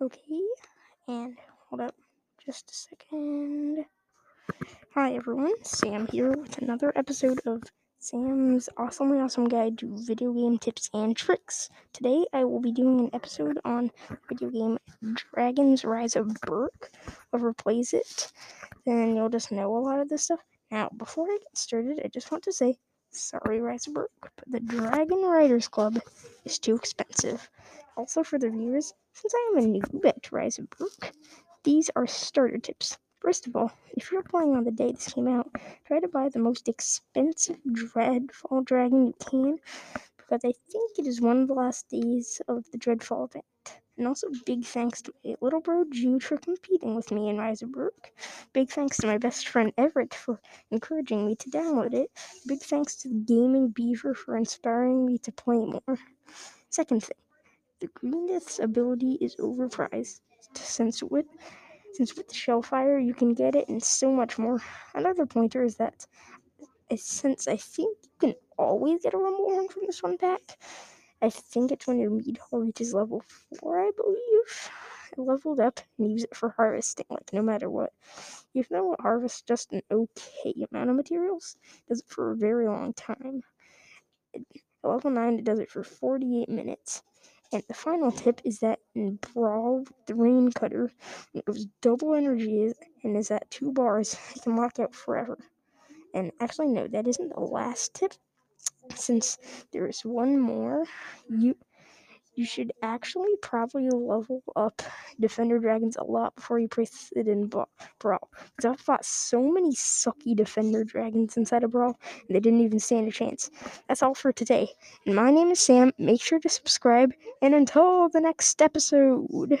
Okay, and hold up just a second. Hi everyone, Sam here with another episode of Sam's Awesomely Awesome Guide to Video Game Tips and Tricks. Today I will be doing an episode on video game Dragon's Rise of Berk. Whoever plays it, then you'll just know a lot of this stuff. Now, before I get started, I just want to say sorry, Rise of Berk, but the Dragon Riders Club is too expensive. Also, for the viewers, since I am a noob at Rise of Berk, these are starter tips. First of all, if you're playing on the day this came out, try to buy the most expensive Dreadfall Dragon you can, because I think it is one of the last days of the Dreadfall event. And also, big thanks to my little bro Jude for competing with me in Rise of Berk. Big thanks to my best friend Everett for encouraging me to download it. Big thanks to the Gaming Beaver for inspiring me to play more. Second thing, the Green Death's ability is overpriced since with since with Shellfire you can get it and so much more. Another pointer is that since I think you can always get a Rumble from this one pack, I think it's when your meat hall reaches level 4, I believe. I leveled up and use it for harvesting, like no matter what. Though it harvests just an okay amount of materials, it does it for a very long time. At level 9, it does it for 48 minutes. And the final tip is that in Brawl, the Rain Cutter, it goes double energy and is at two bars, it can lock out forever. And actually, no, that isn't the last tip since there is one more, you you should actually probably level up Defender Dragons a lot before you place it in Brawl. Because I've fought so many sucky Defender Dragons inside of Brawl, and they didn't even stand a chance. That's all for today. And my name is Sam. Make sure to subscribe, and until the next episode.